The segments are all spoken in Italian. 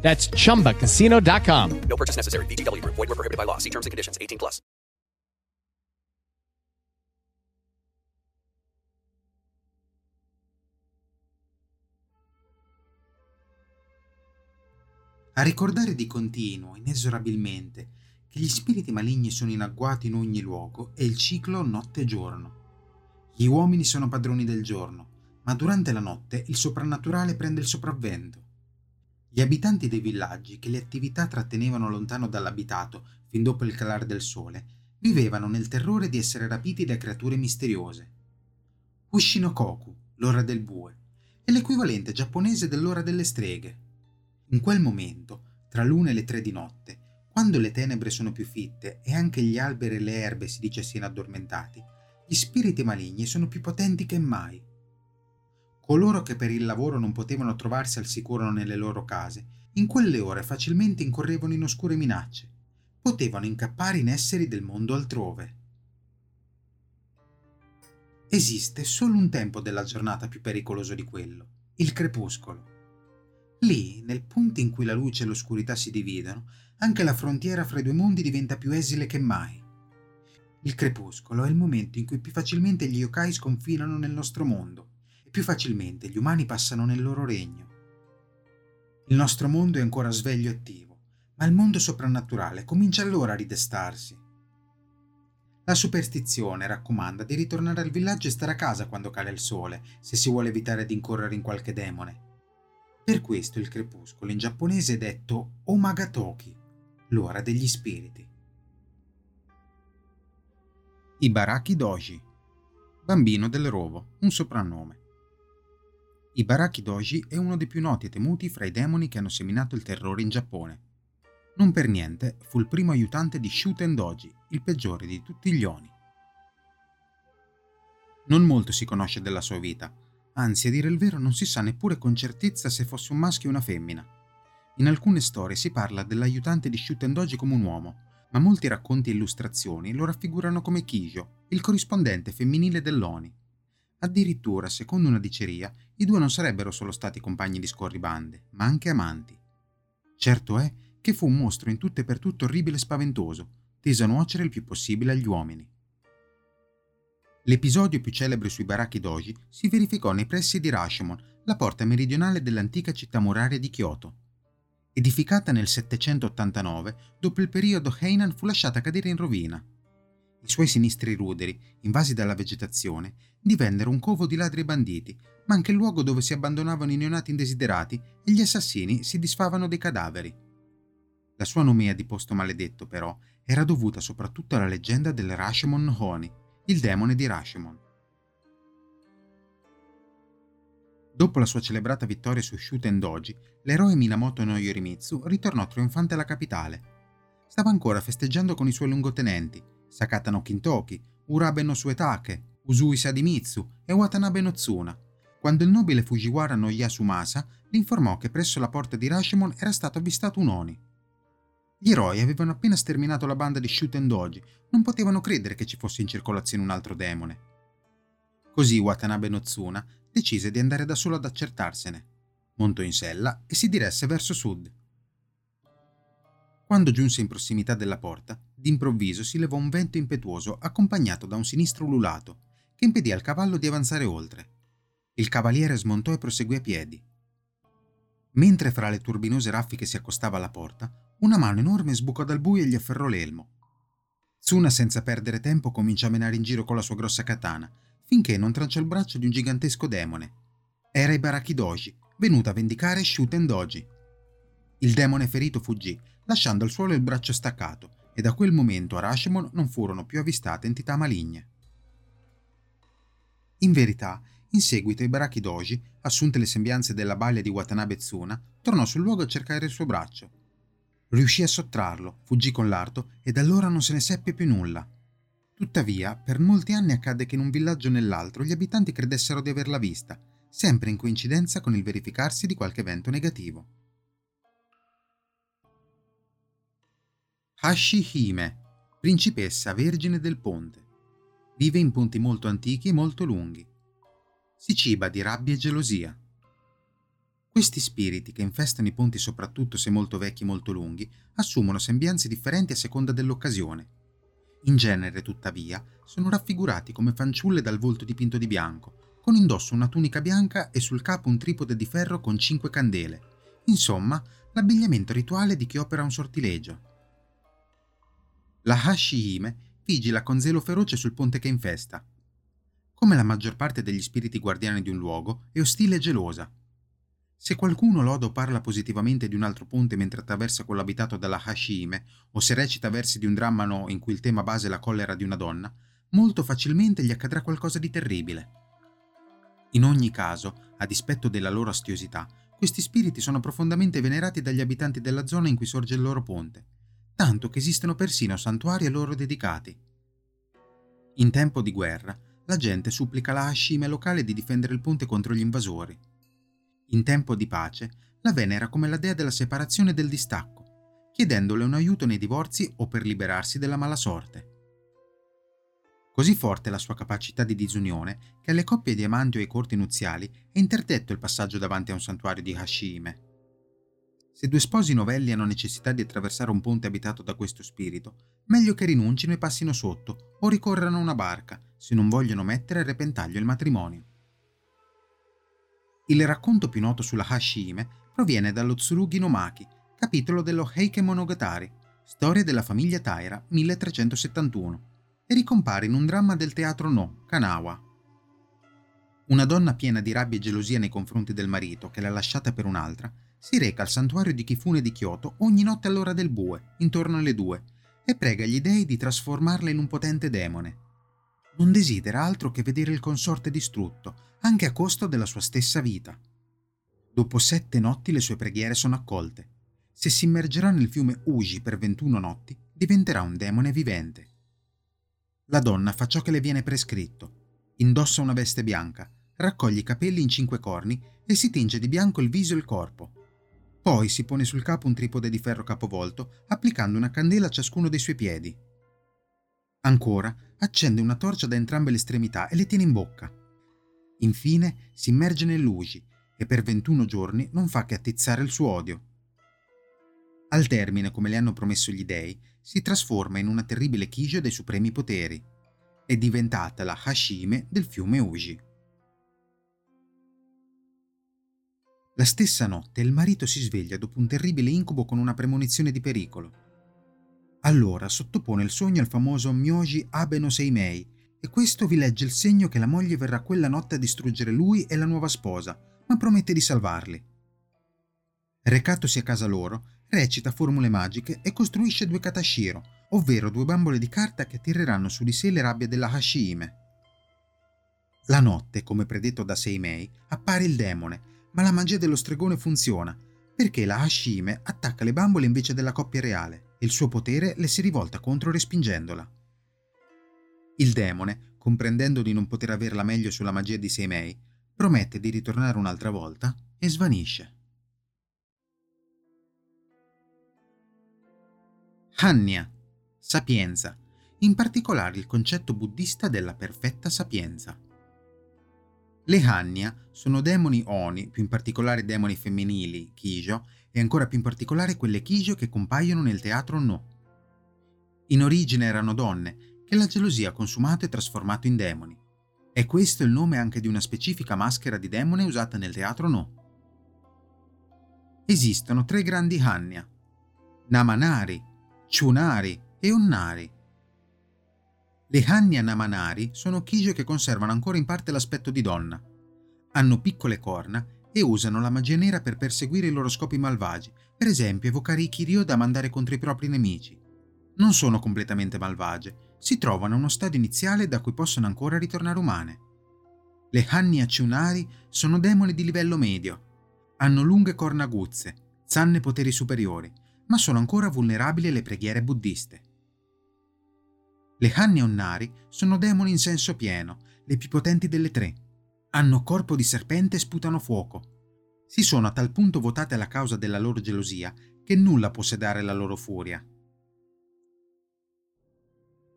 That's chumbacasino.com. No purchase necessary. VGW Group. Void were prohibited by law. See terms and conditions. 18 plus. a ricordare di continuo, inesorabilmente, che gli spiriti maligni sono in agguato in ogni luogo è il ciclo notte e giorno. Gli uomini sono padroni del giorno, ma durante la notte il soprannaturale prende il sopravvento. Gli abitanti dei villaggi, che le attività trattenevano lontano dall'abitato fin dopo il calare del sole, vivevano nel terrore di essere rapiti da creature misteriose. Ushinokoku, l'ora del bue, è l'equivalente giapponese dell'ora delle streghe. In quel momento, tra l'una e le tre di notte, quando le tenebre sono più fitte e anche gli alberi e le erbe si dice siano addormentati, gli spiriti maligni sono più potenti che mai. Coloro che per il lavoro non potevano trovarsi al sicuro nelle loro case, in quelle ore facilmente incorrevano in oscure minacce. Potevano incappare in esseri del mondo altrove. Esiste solo un tempo della giornata più pericoloso di quello, il crepuscolo. Lì, nel punto in cui la luce e l'oscurità si dividono, anche la frontiera fra i due mondi diventa più esile che mai. Il crepuscolo è il momento in cui più facilmente gli yokai sconfinano nel nostro mondo e più facilmente gli umani passano nel loro regno. Il nostro mondo è ancora sveglio e attivo, ma il mondo soprannaturale comincia allora a ridestarsi. La superstizione raccomanda di ritornare al villaggio e stare a casa quando cade il sole, se si vuole evitare di incorrere in qualche demone. Per questo il crepuscolo in giapponese è detto Omagatoki, l'ora degli spiriti. Ibaraki Doji, bambino del rovo, un soprannome. Ibaraki Doji è uno dei più noti e temuti fra i demoni che hanno seminato il terrore in Giappone. Non per niente fu il primo aiutante di Shuten Doji, il peggiore di tutti gli oni. Non molto si conosce della sua vita, Anzi, a dire il vero, non si sa neppure con certezza se fosse un maschio o una femmina. In alcune storie si parla dell'aiutante di Shutendoji come un uomo, ma molti racconti e illustrazioni lo raffigurano come Kijo, il corrispondente femminile dell'Oni. Addirittura, secondo una diceria, i due non sarebbero solo stati compagni di scorribande, ma anche amanti. Certo è che fu un mostro in tutto e per tutto orribile e spaventoso, teso a nuocere il più possibile agli uomini. L'episodio più celebre sui baracchi doji si verificò nei pressi di Rashomon, la porta meridionale dell'antica città muraria di Kyoto. Edificata nel 789, dopo il periodo Heian fu lasciata cadere in rovina. I suoi sinistri ruderi, invasi dalla vegetazione, divennero un covo di ladri e banditi, ma anche il luogo dove si abbandonavano i neonati indesiderati e gli assassini si disfavano dei cadaveri. La sua nomea di posto maledetto, però, era dovuta soprattutto alla leggenda del Rashomon Honi, il demone di Rashomon. Dopo la sua celebrata vittoria su Shuten Doji, l'eroe Minamoto no Yorimitsu ritornò trionfante alla capitale. Stava ancora festeggiando con i suoi lungotenenti, Sakata no Kintoki, Urabe no Suetake, Usui Sadimitsu e Watanabe no Tsuna, quando il nobile Fujiwara no Yasumasa gli informò che presso la porta di Rashomon era stato avvistato un Oni. Gli eroi avevano appena sterminato la banda di Shuten Doji, non potevano credere che ci fosse in circolazione un altro demone. Così Watanabe no Tsuna decise di andare da solo ad accertarsene. Montò in sella e si diresse verso sud. Quando giunse in prossimità della porta, d'improvviso si levò un vento impetuoso accompagnato da un sinistro ululato, che impedì al cavallo di avanzare oltre. Il cavaliere smontò e proseguì a piedi. Mentre fra le turbinose raffiche si accostava alla porta, una mano enorme sbucò dal buio e gli afferrò l'elmo. Tsuna, senza perdere tempo, cominciò a menare in giro con la sua grossa katana, finché non tranciò il braccio di un gigantesco demone. Era Ibaraki Doji, venuto a vendicare Shuten Doji. Il demone ferito fuggì, lasciando al suolo il braccio staccato, e da quel momento a Rashomon non furono più avvistate entità maligne. In verità, in seguito Ibaraki Doji, assunte le sembianze della balia di Watanabe Tsuna, tornò sul luogo a cercare il suo braccio. Riuscì a sottrarlo, fuggì con l'arto e da allora non se ne seppe più nulla. Tuttavia, per molti anni accadde che in un villaggio o nell'altro gli abitanti credessero di averla vista, sempre in coincidenza con il verificarsi di qualche evento negativo. Hashi Hime, principessa vergine del ponte. Vive in ponti molto antichi e molto lunghi. Si ciba di rabbia e gelosia. Questi spiriti, che infestano i ponti soprattutto se molto vecchi e molto lunghi, assumono sembianze differenti a seconda dell'occasione. In genere, tuttavia, sono raffigurati come fanciulle dal volto dipinto di bianco, con indosso una tunica bianca e sul capo un tripode di ferro con cinque candele. Insomma, l'abbigliamento rituale di chi opera un sortilegio. La Hashihime vigila con zelo feroce sul ponte che infesta. Come la maggior parte degli spiriti guardiani di un luogo, è ostile e gelosa. Se qualcuno loda o parla positivamente di un altro ponte mentre attraversa quello abitato dalla Hashime, o se recita versi di un drammano in cui il tema base è la collera di una donna, molto facilmente gli accadrà qualcosa di terribile. In ogni caso, a dispetto della loro astiosità, questi spiriti sono profondamente venerati dagli abitanti della zona in cui sorge il loro ponte, tanto che esistono persino santuari a loro dedicati. In tempo di guerra, la gente supplica la Hashime locale di difendere il ponte contro gli invasori in tempo di pace, la venera come la dea della separazione e del distacco, chiedendole un aiuto nei divorzi o per liberarsi dalla mala sorte. Così forte è la sua capacità di disunione che alle coppie di amanti o ai corti nuziali è interdetto il passaggio davanti a un santuario di Hashime. Se due sposi novelli hanno necessità di attraversare un ponte abitato da questo spirito, meglio che rinuncino e passino sotto o ricorrano a una barca se non vogliono mettere a repentaglio il matrimonio. Il racconto più noto sulla Hashime proviene dallo Tsurugi no Maki, capitolo dello Heike Monogatari, storia della famiglia Taira 1371, e ricompare in un dramma del teatro No, Kanawa. Una donna piena di rabbia e gelosia nei confronti del marito, che l'ha lasciata per un'altra, si reca al santuario di Kifune di Kyoto ogni notte all'ora del bue, intorno alle due, e prega gli dei di trasformarla in un potente demone. Non desidera altro che vedere il consorte distrutto, anche a costo della sua stessa vita. Dopo sette notti le sue preghiere sono accolte. Se si immergerà nel fiume Uji per 21 notti, diventerà un demone vivente. La donna fa ciò che le viene prescritto. Indossa una veste bianca, raccoglie i capelli in cinque corni e si tinge di bianco il viso e il corpo. Poi si pone sul capo un tripode di ferro capovolto, applicando una candela a ciascuno dei suoi piedi. Ancora, accende una torcia da entrambe le estremità e le tiene in bocca. Infine si immerge nell'Uji e per 21 giorni non fa che attizzare il suo odio. Al termine, come le hanno promesso gli dei, si trasforma in una terribile Kijo dei supremi poteri. È diventata la Hashime del fiume Uji. La stessa notte il marito si sveglia dopo un terribile incubo con una premonizione di pericolo. Allora sottopone il sogno al famoso Myoji Abe Seimei e questo vi legge il segno che la moglie verrà quella notte a distruggere lui e la nuova sposa, ma promette di salvarli. Recatosi a casa loro, recita formule magiche e costruisce due katashiro, ovvero due bambole di carta che attireranno su di sé le rabbie della Hashime. La notte, come predetto da Seimei, appare il demone, ma la magia dello stregone funziona, perché la Hashime attacca le bambole invece della coppia reale e il suo potere le si rivolta contro respingendola. Il demone, comprendendo di non poter averla meglio sulla magia di Seimei, promette di ritornare un'altra volta e svanisce. Hanya, sapienza, in particolare il concetto buddista della perfetta sapienza. Le Hanya sono demoni Oni, più in particolare demoni femminili, Kijo, e ancora più in particolare quelle Kijo che compaiono nel teatro No. In origine erano donne che la gelosia ha consumato e trasformato in demoni. E questo il nome anche di una specifica maschera di demone usata nel teatro no. Esistono tre grandi Hanya, Namanari, Chunari e Onnari. Le Hanya Namanari sono Kije che conservano ancora in parte l'aspetto di donna. Hanno piccole corna e usano la magia nera per perseguire i loro scopi malvagi, per esempio evocare i Kiryu da mandare contro i propri nemici. Non sono completamente malvagie, si trovano a uno stadio iniziale da cui possono ancora ritornare umane. Le Hanni Acciunari sono demoni di livello medio. Hanno lunghe corna aguzze, zanne poteri superiori, ma sono ancora vulnerabili alle preghiere buddiste. Le Hanni Onnari sono demoni in senso pieno, le più potenti delle tre. Hanno corpo di serpente e sputano fuoco. Si sono a tal punto votate alla causa della loro gelosia che nulla può sedare la loro furia.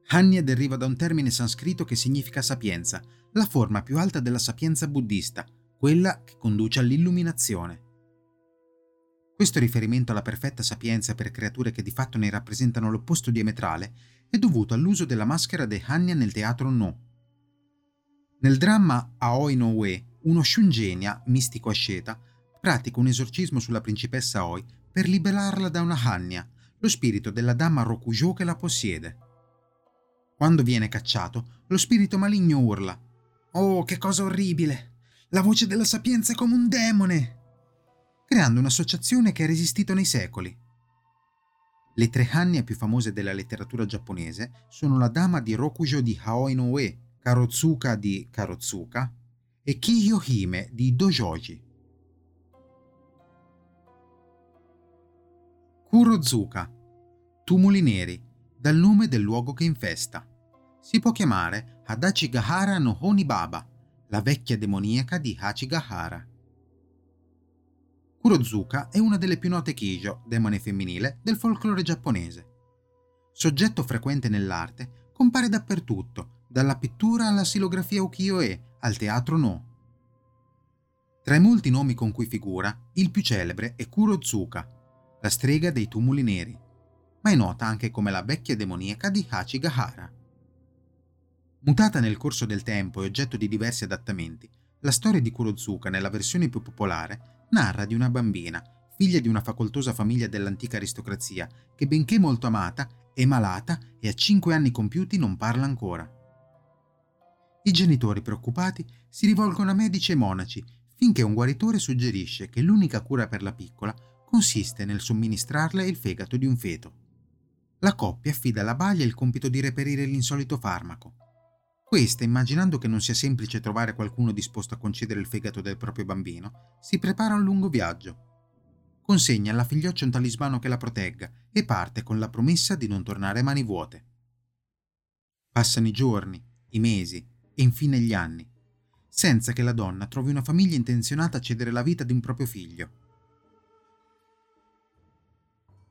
Hanya deriva da un termine sanscrito che significa sapienza, la forma più alta della sapienza buddista, quella che conduce all'illuminazione. Questo riferimento alla perfetta sapienza per creature che di fatto ne rappresentano l'opposto diametrale è dovuto all'uso della maschera de Hanya nel teatro No. Nel dramma Aoi no Ue, uno shungenia, mistico asceta, pratica un esorcismo sulla principessa Aoi per liberarla da una Hanya, lo spirito della dama Rokujo che la possiede. Quando viene cacciato, lo spirito maligno urla: Oh, che cosa orribile! La voce della sapienza è come un demone! Creando un'associazione che ha resistito nei secoli. Le tre Hanya più famose della letteratura giapponese sono la dama di Rokujo di Haoi Ue, Karotsuka di Karotsuka e Kiyo Hime di Dojoji. Kurozuka, tumuli neri, dal nome del luogo che infesta. Si può chiamare Hadachigahara no Honibaba, la vecchia demoniaca di Hachigahara. Kurozuka è una delle più note Kijo, demone femminile, del folklore giapponese. Soggetto frequente nell'arte, compare dappertutto, dalla pittura alla silografia ukiyo-e, al teatro no. Tra i molti nomi con cui figura, il più celebre è Kurozuka, la strega dei tumuli neri, ma è nota anche come la vecchia demoniaca di Hachigahara. Mutata nel corso del tempo e oggetto di diversi adattamenti, la storia di Kurozuka nella versione più popolare narra di una bambina, figlia di una facoltosa famiglia dell'antica aristocrazia, che benché molto amata, è malata e a cinque anni compiuti non parla ancora. I genitori preoccupati si rivolgono a medici e monaci finché un guaritore suggerisce che l'unica cura per la piccola consiste nel somministrarle il fegato di un feto. La coppia affida alla baglia il compito di reperire l'insolito farmaco. Questa, immaginando che non sia semplice trovare qualcuno disposto a concedere il fegato del proprio bambino, si prepara a un lungo viaggio. Consegna alla figlioccia un talismano che la protegga e parte con la promessa di non tornare mani vuote. Passano i giorni, i mesi e infine gli anni, senza che la donna trovi una famiglia intenzionata a cedere la vita di un proprio figlio.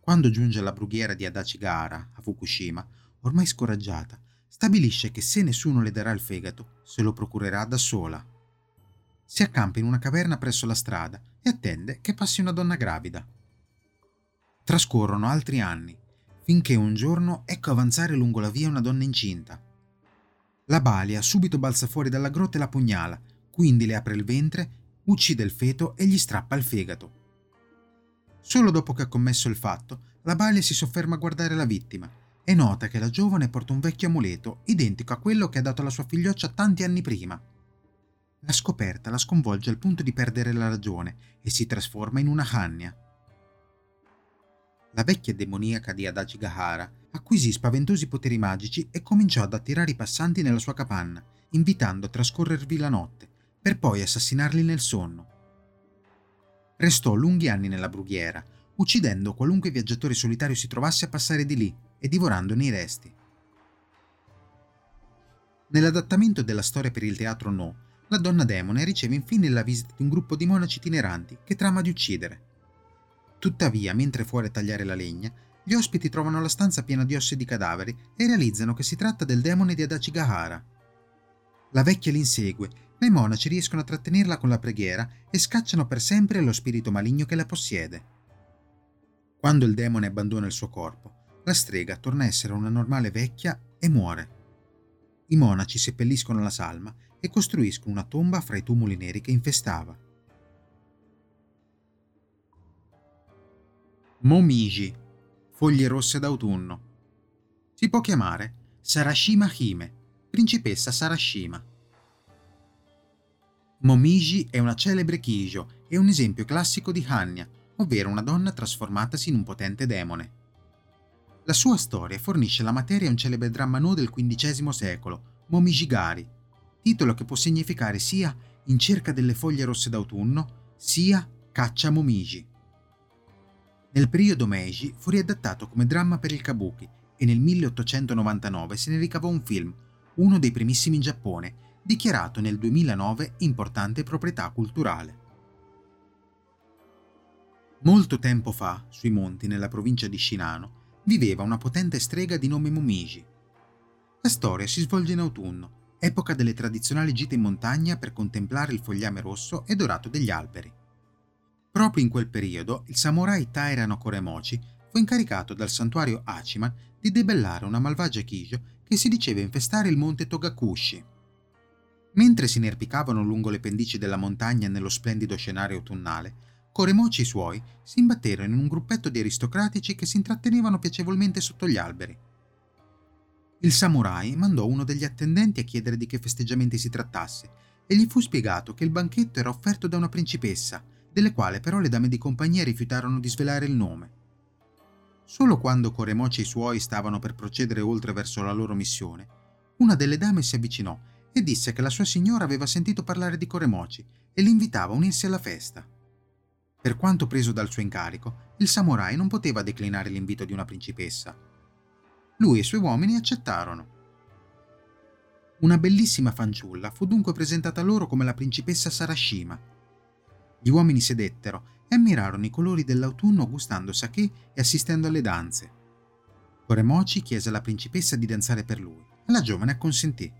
Quando giunge alla brughiera di Adachigahara, a Fukushima, ormai scoraggiata, stabilisce che se nessuno le darà il fegato, se lo procurerà da sola. Si accampa in una caverna presso la strada e attende che passi una donna gravida. Trascorrono altri anni, finché un giorno ecco avanzare lungo la via una donna incinta. La balia subito balza fuori dalla grotta e la pugnala, quindi le apre il ventre, uccide il feto e gli strappa il fegato. Solo dopo che ha commesso il fatto, la balia si sofferma a guardare la vittima e nota che la giovane porta un vecchio amuleto identico a quello che ha dato alla sua figlioccia tanti anni prima. La scoperta la sconvolge al punto di perdere la ragione e si trasforma in una Hanya. La vecchia demoniaca di Adagigahara acquisì spaventosi poteri magici e cominciò ad attirare i passanti nella sua capanna, invitando a trascorrervi la notte, per poi assassinarli nel sonno. Restò lunghi anni nella brughiera, uccidendo qualunque viaggiatore solitario si trovasse a passare di lì e divorandone i resti. Nell'adattamento della storia per il teatro No, la donna demone riceve infine la visita di un gruppo di monaci itineranti che trama di uccidere. Tuttavia, mentre fuori a tagliare la legna, gli ospiti trovano la stanza piena di ossa e di cadaveri e realizzano che si tratta del demone di Adachigahara. La vecchia li insegue, ma i monaci riescono a trattenerla con la preghiera e scacciano per sempre lo spirito maligno che la possiede. Quando il demone abbandona il suo corpo, la strega torna a essere una normale vecchia e muore. I monaci seppelliscono la salma e costruiscono una tomba fra i tumuli neri che infestava. Momiji, foglie rosse d'autunno. Si può chiamare Sarashima Hime, principessa Sarashima. Momiji è una celebre Kijo e un esempio classico di Hanya, ovvero una donna trasformatasi in un potente demone. La sua storia fornisce la materia a un celebre dramma no del XV secolo, Momijigari, titolo che può significare sia in cerca delle foglie rosse d'autunno, sia caccia Momiji. Nel periodo Meiji fu riadattato come dramma per il kabuki e nel 1899 se ne ricavò un film, uno dei primissimi in Giappone, dichiarato nel 2009 importante proprietà culturale. Molto tempo fa, sui monti nella provincia di Shinano, viveva una potente strega di nome Momiji. La storia si svolge in autunno, epoca delle tradizionali gite in montagna per contemplare il fogliame rosso e dorato degli alberi. Proprio in quel periodo il samurai Tairano Koremochi fu incaricato dal santuario Hachiman di debellare una malvagia Kijo che si diceva infestare il monte Togakushi. Mentre si inerpicavano lungo le pendici della montagna nello splendido scenario autunnale, Koremochi e i suoi si imbatterono in un gruppetto di aristocratici che si intrattenevano piacevolmente sotto gli alberi. Il samurai mandò uno degli attendenti a chiedere di che festeggiamenti si trattasse e gli fu spiegato che il banchetto era offerto da una principessa delle quali però le dame di compagnia rifiutarono di svelare il nome. Solo quando Koremochi e i suoi stavano per procedere oltre verso la loro missione, una delle dame si avvicinò e disse che la sua signora aveva sentito parlare di Koremochi e l'invitava a unirsi alla festa. Per quanto preso dal suo incarico, il samurai non poteva declinare l'invito di una principessa. Lui e i suoi uomini accettarono. Una bellissima fanciulla fu dunque presentata loro come la principessa Sarashima gli uomini sedettero e ammirarono i colori dell'autunno gustando sake e assistendo alle danze. Koremochi chiese alla principessa di danzare per lui e la giovane acconsentì.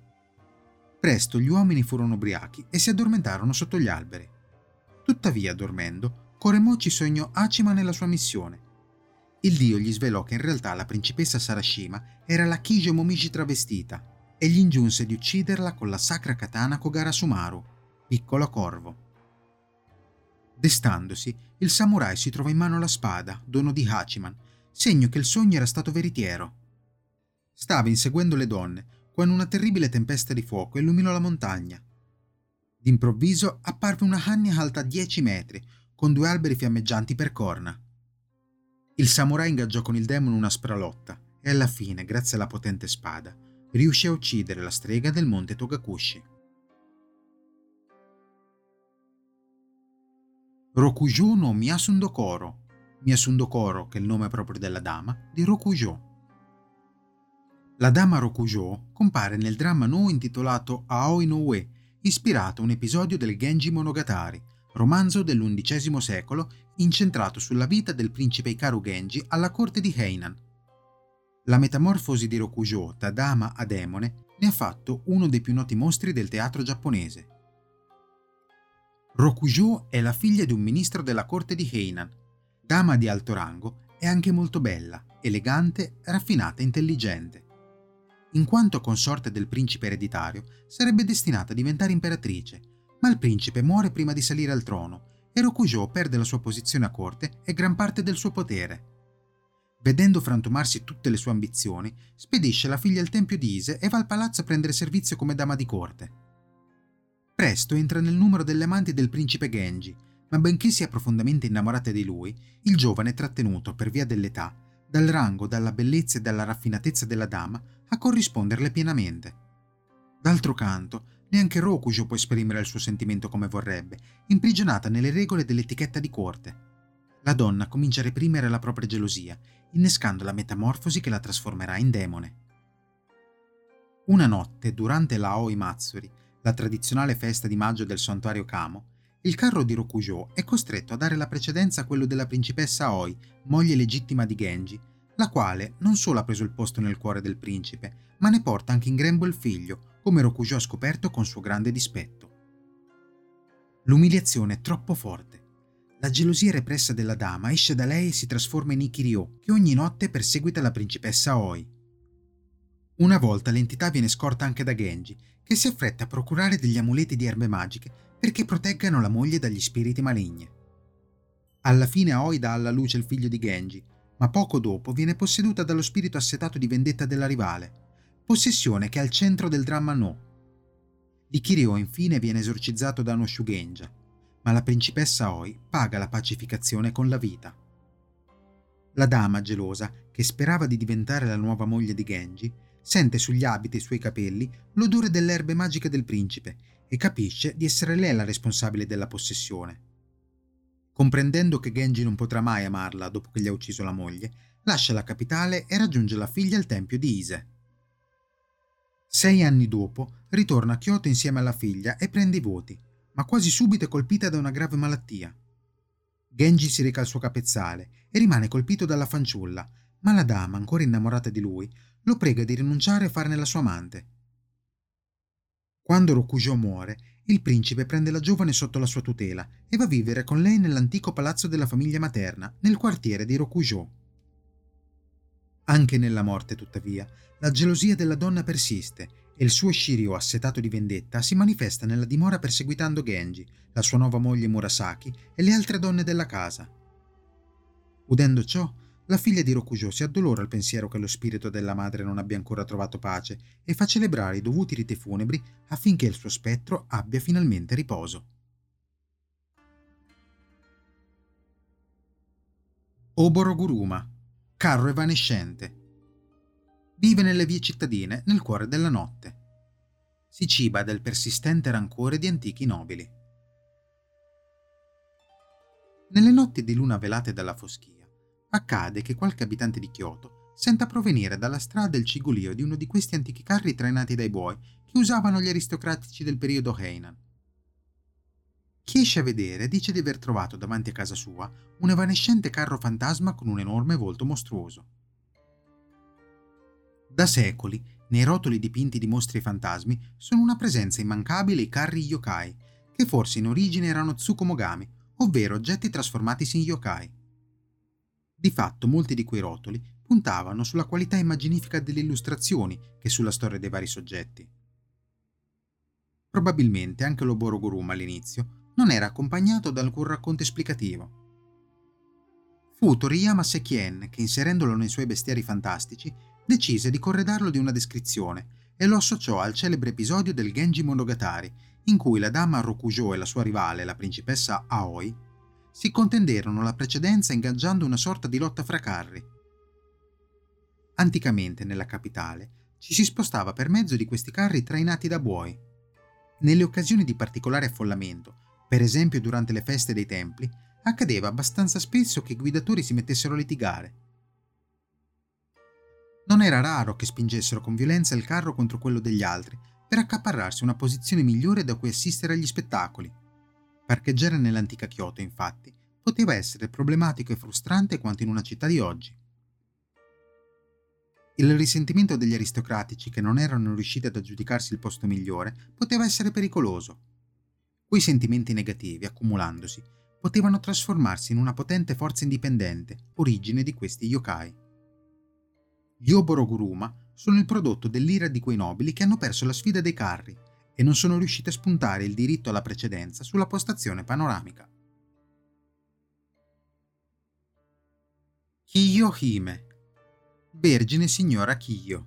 Presto gli uomini furono ubriachi e si addormentarono sotto gli alberi. Tuttavia, dormendo, Koremochi sognò Hachiman e la sua missione. Il dio gli svelò che in realtà la principessa Sarashima era la Kijo Momiji travestita e gli ingiunse di ucciderla con la sacra katana Kogara Sumaru, piccolo corvo. Destandosi, il samurai si trovò in mano la spada, dono di Hachiman, segno che il sogno era stato veritiero. Stava inseguendo le donne quando una terribile tempesta di fuoco illuminò la montagna. D'improvviso apparve una Hanya alta 10 metri, con due alberi fiammeggianti per corna. Il samurai ingaggiò con il demone una lotta e alla fine, grazie alla potente spada, riuscì a uccidere la strega del monte Togakushi. Rokujo no Miyasundokoro, Miyasundokoro che è il nome proprio della dama, di Rokujo. La dama Rokujo compare nel dramma no intitolato Aoi no Ue, ispirato a un episodio del Genji Monogatari, romanzo dell'undicesimo secolo incentrato sulla vita del principe Ikaru Genji alla corte di Heinan. La metamorfosi di Rokujo da dama a demone ne ha fatto uno dei più noti mostri del teatro giapponese. Rokujo è la figlia di un ministro della corte di Heinan. Dama di alto rango, è anche molto bella, elegante, raffinata e intelligente. In quanto consorte del principe ereditario, sarebbe destinata a diventare imperatrice, ma il principe muore prima di salire al trono e Rokujo perde la sua posizione a corte e gran parte del suo potere. Vedendo frantumarsi tutte le sue ambizioni, spedisce la figlia al tempio di Ise e va al palazzo a prendere servizio come dama di corte. Presto entra nel numero delle amanti del principe Genji, ma benché sia profondamente innamorata di lui, il giovane è trattenuto, per via dell'età, dal rango, dalla bellezza e dalla raffinatezza della dama a corrisponderle pienamente. D'altro canto, neanche Rokujo può esprimere il suo sentimento come vorrebbe, imprigionata nelle regole dell'etichetta di corte. La donna comincia a reprimere la propria gelosia, innescando la metamorfosi che la trasformerà in demone. Una notte, durante la Aoi Matsuri, la tradizionale festa di maggio del santuario Kamo, il carro di Rokujo è costretto a dare la precedenza a quello della principessa Aoi, moglie legittima di Genji, la quale non solo ha preso il posto nel cuore del principe, ma ne porta anche in grembo il figlio, come Rokujo ha scoperto con suo grande dispetto. L'umiliazione è troppo forte. La gelosia repressa della dama esce da lei e si trasforma in Ikiryo, che ogni notte perseguita la principessa Aoi. Una volta l'entità viene scorta anche da Genji, che si affretta a procurare degli amuleti di erbe magiche perché proteggano la moglie dagli spiriti maligni. Alla fine Aoi dà alla luce il figlio di Genji, ma poco dopo viene posseduta dallo spirito assetato di vendetta della rivale, possessione che è al centro del dramma No. L'Ikiryo infine viene esorcizzato da uno Shugenja, ma la principessa Aoi paga la pacificazione con la vita. La dama gelosa, che sperava di diventare la nuova moglie di Genji, Sente sugli abiti e sui capelli l'odore delle erbe magiche del principe e capisce di essere lei la responsabile della possessione. Comprendendo che Genji non potrà mai amarla dopo che gli ha ucciso la moglie, lascia la capitale e raggiunge la figlia al tempio di Ise. Sei anni dopo ritorna a Kyoto insieme alla figlia e prende i voti, ma quasi subito è colpita da una grave malattia. Genji si reca al suo capezzale e rimane colpito dalla fanciulla, ma la dama, ancora innamorata di lui, lo prega di rinunciare e farne la sua amante. Quando Rokujo muore, il principe prende la giovane sotto la sua tutela e va a vivere con lei nell'antico palazzo della famiglia materna, nel quartiere di Rokujo. Anche nella morte, tuttavia, la gelosia della donna persiste e il suo Shiryu assetato di vendetta si manifesta nella dimora perseguitando Genji, la sua nuova moglie Murasaki e le altre donne della casa. Udendo ciò, la figlia di Rokujo si addolora al pensiero che lo spirito della madre non abbia ancora trovato pace e fa celebrare i dovuti riti funebri affinché il suo spettro abbia finalmente riposo. Oboroguruma, carro evanescente. Vive nelle vie cittadine nel cuore della notte. Si ciba del persistente rancore di antichi nobili. Nelle notti di luna velate dalla foschia, accade che qualche abitante di Kyoto senta provenire dalla strada il cigolio di uno di questi antichi carri trainati dai buoi che usavano gli aristocratici del periodo Heian. Chi esce a vedere dice di aver trovato davanti a casa sua un evanescente carro fantasma con un enorme volto mostruoso. Da secoli, nei rotoli dipinti di mostri e fantasmi sono una presenza immancabile i carri yokai, che forse in origine erano tsukumogami, ovvero oggetti trasformatisi in yokai. Di fatto molti di quei rotoli puntavano sulla qualità immaginifica delle illustrazioni che sulla storia dei vari soggetti. Probabilmente anche l'Oboroguruma all'inizio non era accompagnato da alcun racconto esplicativo. Fu Toriyama Sekien che, inserendolo nei suoi bestiari fantastici, decise di corredarlo di una descrizione e lo associò al celebre episodio del Genji Monogatari, in cui la dama Rokujo e la sua rivale, la principessa Aoi, si contenderono la precedenza ingaggiando una sorta di lotta fra carri. Anticamente, nella capitale, ci si spostava per mezzo di questi carri trainati da buoi. Nelle occasioni di particolare affollamento, per esempio durante le feste dei templi, accadeva abbastanza spesso che i guidatori si mettessero a litigare. Non era raro che spingessero con violenza il carro contro quello degli altri per accaparrarsi una posizione migliore da cui assistere agli spettacoli. Parcheggiare nell'antica Kyoto, infatti, poteva essere problematico e frustrante quanto in una città di oggi. Il risentimento degli aristocratici che non erano riusciti ad aggiudicarsi il posto migliore poteva essere pericoloso. Quei sentimenti negativi, accumulandosi, potevano trasformarsi in una potente forza indipendente, origine di questi yokai. Gli Oboroguruma sono il prodotto dell'ira di quei nobili che hanno perso la sfida dei carri e non sono riusciti a spuntare il diritto alla precedenza sulla postazione panoramica. Kiyo Hime Vergine signora Kiyo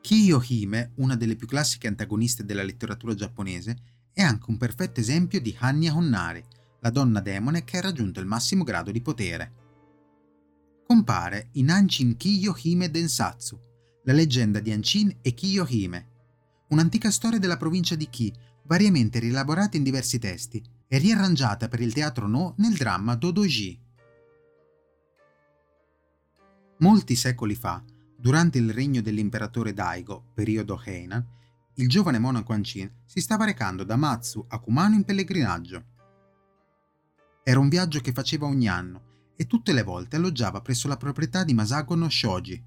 Kiyo Hime, una delle più classiche antagoniste della letteratura giapponese, è anche un perfetto esempio di Hanya Honnari, la donna demone che ha raggiunto il massimo grado di potere. Compare in Anchin Kiyo Hime Densatsu, la leggenda di Anchin e Kiyo Hime, un'antica storia della provincia di Ki, variamente rielaborata in diversi testi e riarrangiata per il teatro No nel dramma Dodoji. Molti secoli fa, durante il regno dell'imperatore Daigo, periodo Heian, il giovane monaco Anchin si stava recando da Matsu a Kumano in pellegrinaggio. Era un viaggio che faceva ogni anno e tutte le volte alloggiava presso la proprietà di Masako no Shoji.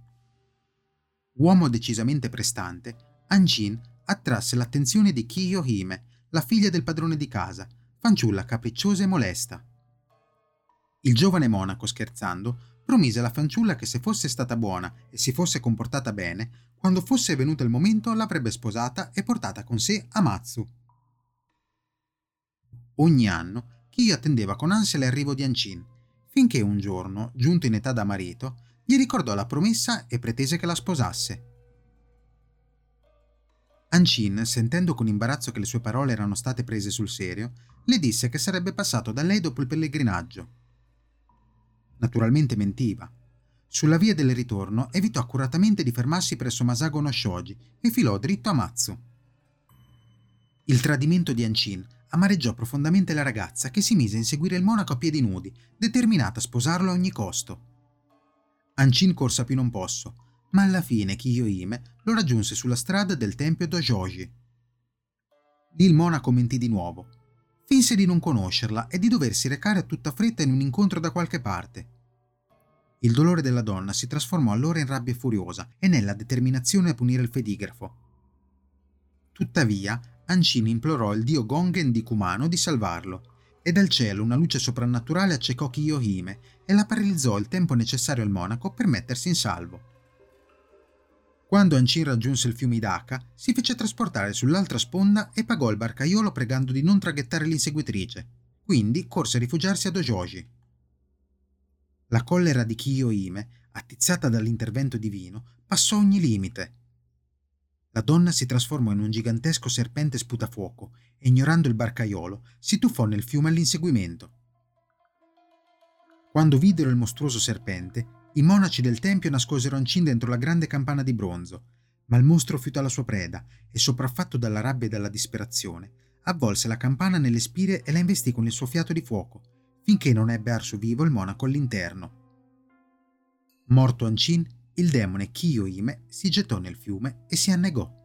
Uomo decisamente prestante, Anchin attrasse l'attenzione di Kiyo Hime, la figlia del padrone di casa, fanciulla capricciosa e molesta. Il giovane monaco, scherzando, promise alla fanciulla che se fosse stata buona e si fosse comportata bene, quando fosse venuto il momento l'avrebbe sposata e portata con sé a Matsu. Ogni anno Kiyo attendeva con ansia l'arrivo di Anchin, finché un giorno, giunto in età da marito, gli ricordò la promessa e pretese che la sposasse. Anchin, sentendo con imbarazzo che le sue parole erano state prese sul serio, le disse che sarebbe passato da lei dopo il pellegrinaggio. Naturalmente mentiva. Sulla via del ritorno evitò accuratamente di fermarsi presso Masago no Shoji e filò dritto a Matsu. Il tradimento di Anchin amareggiò profondamente la ragazza che si mise a inseguire il monaco a piedi nudi, determinata a sposarlo a ogni costo. Ancin corse a più non posso, ma alla fine Kiyohime lo raggiunse sulla strada del tempio Dojoji. Lì il monaco mentì di nuovo. Finse di non conoscerla e di doversi recare a tutta fretta in un incontro da qualche parte. Il dolore della donna si trasformò allora in rabbia furiosa e nella determinazione a punire il fedigrafo. Tuttavia, Ancini implorò il dio Gongen di Kumano di salvarlo, e dal cielo una luce soprannaturale accecò Kiyohime e la paralizzò il tempo necessario al monaco per mettersi in salvo. Quando Ancin raggiunse il fiume Idaka, si fece trasportare sull'altra sponda e pagò il barcaiolo pregando di non traghettare l'inseguitrice. Quindi corse a rifugiarsi a Dojoji. La collera di Kiyohime, attizzata dall'intervento divino, passò ogni limite. La donna si trasformò in un gigantesco serpente sputafuoco e, ignorando il barcaiolo, si tuffò nel fiume all'inseguimento. Quando videro il mostruoso serpente, i monaci del tempio nascosero Ancin dentro la grande campana di bronzo, ma il mostro fiutò la sua preda e, sopraffatto dalla rabbia e dalla disperazione, avvolse la campana nelle spire e la investì con il suo fiato di fuoco, finché non ebbe arso vivo il monaco all'interno. Morto Ancin, il demone Kiyohime si gettò nel fiume e si annegò.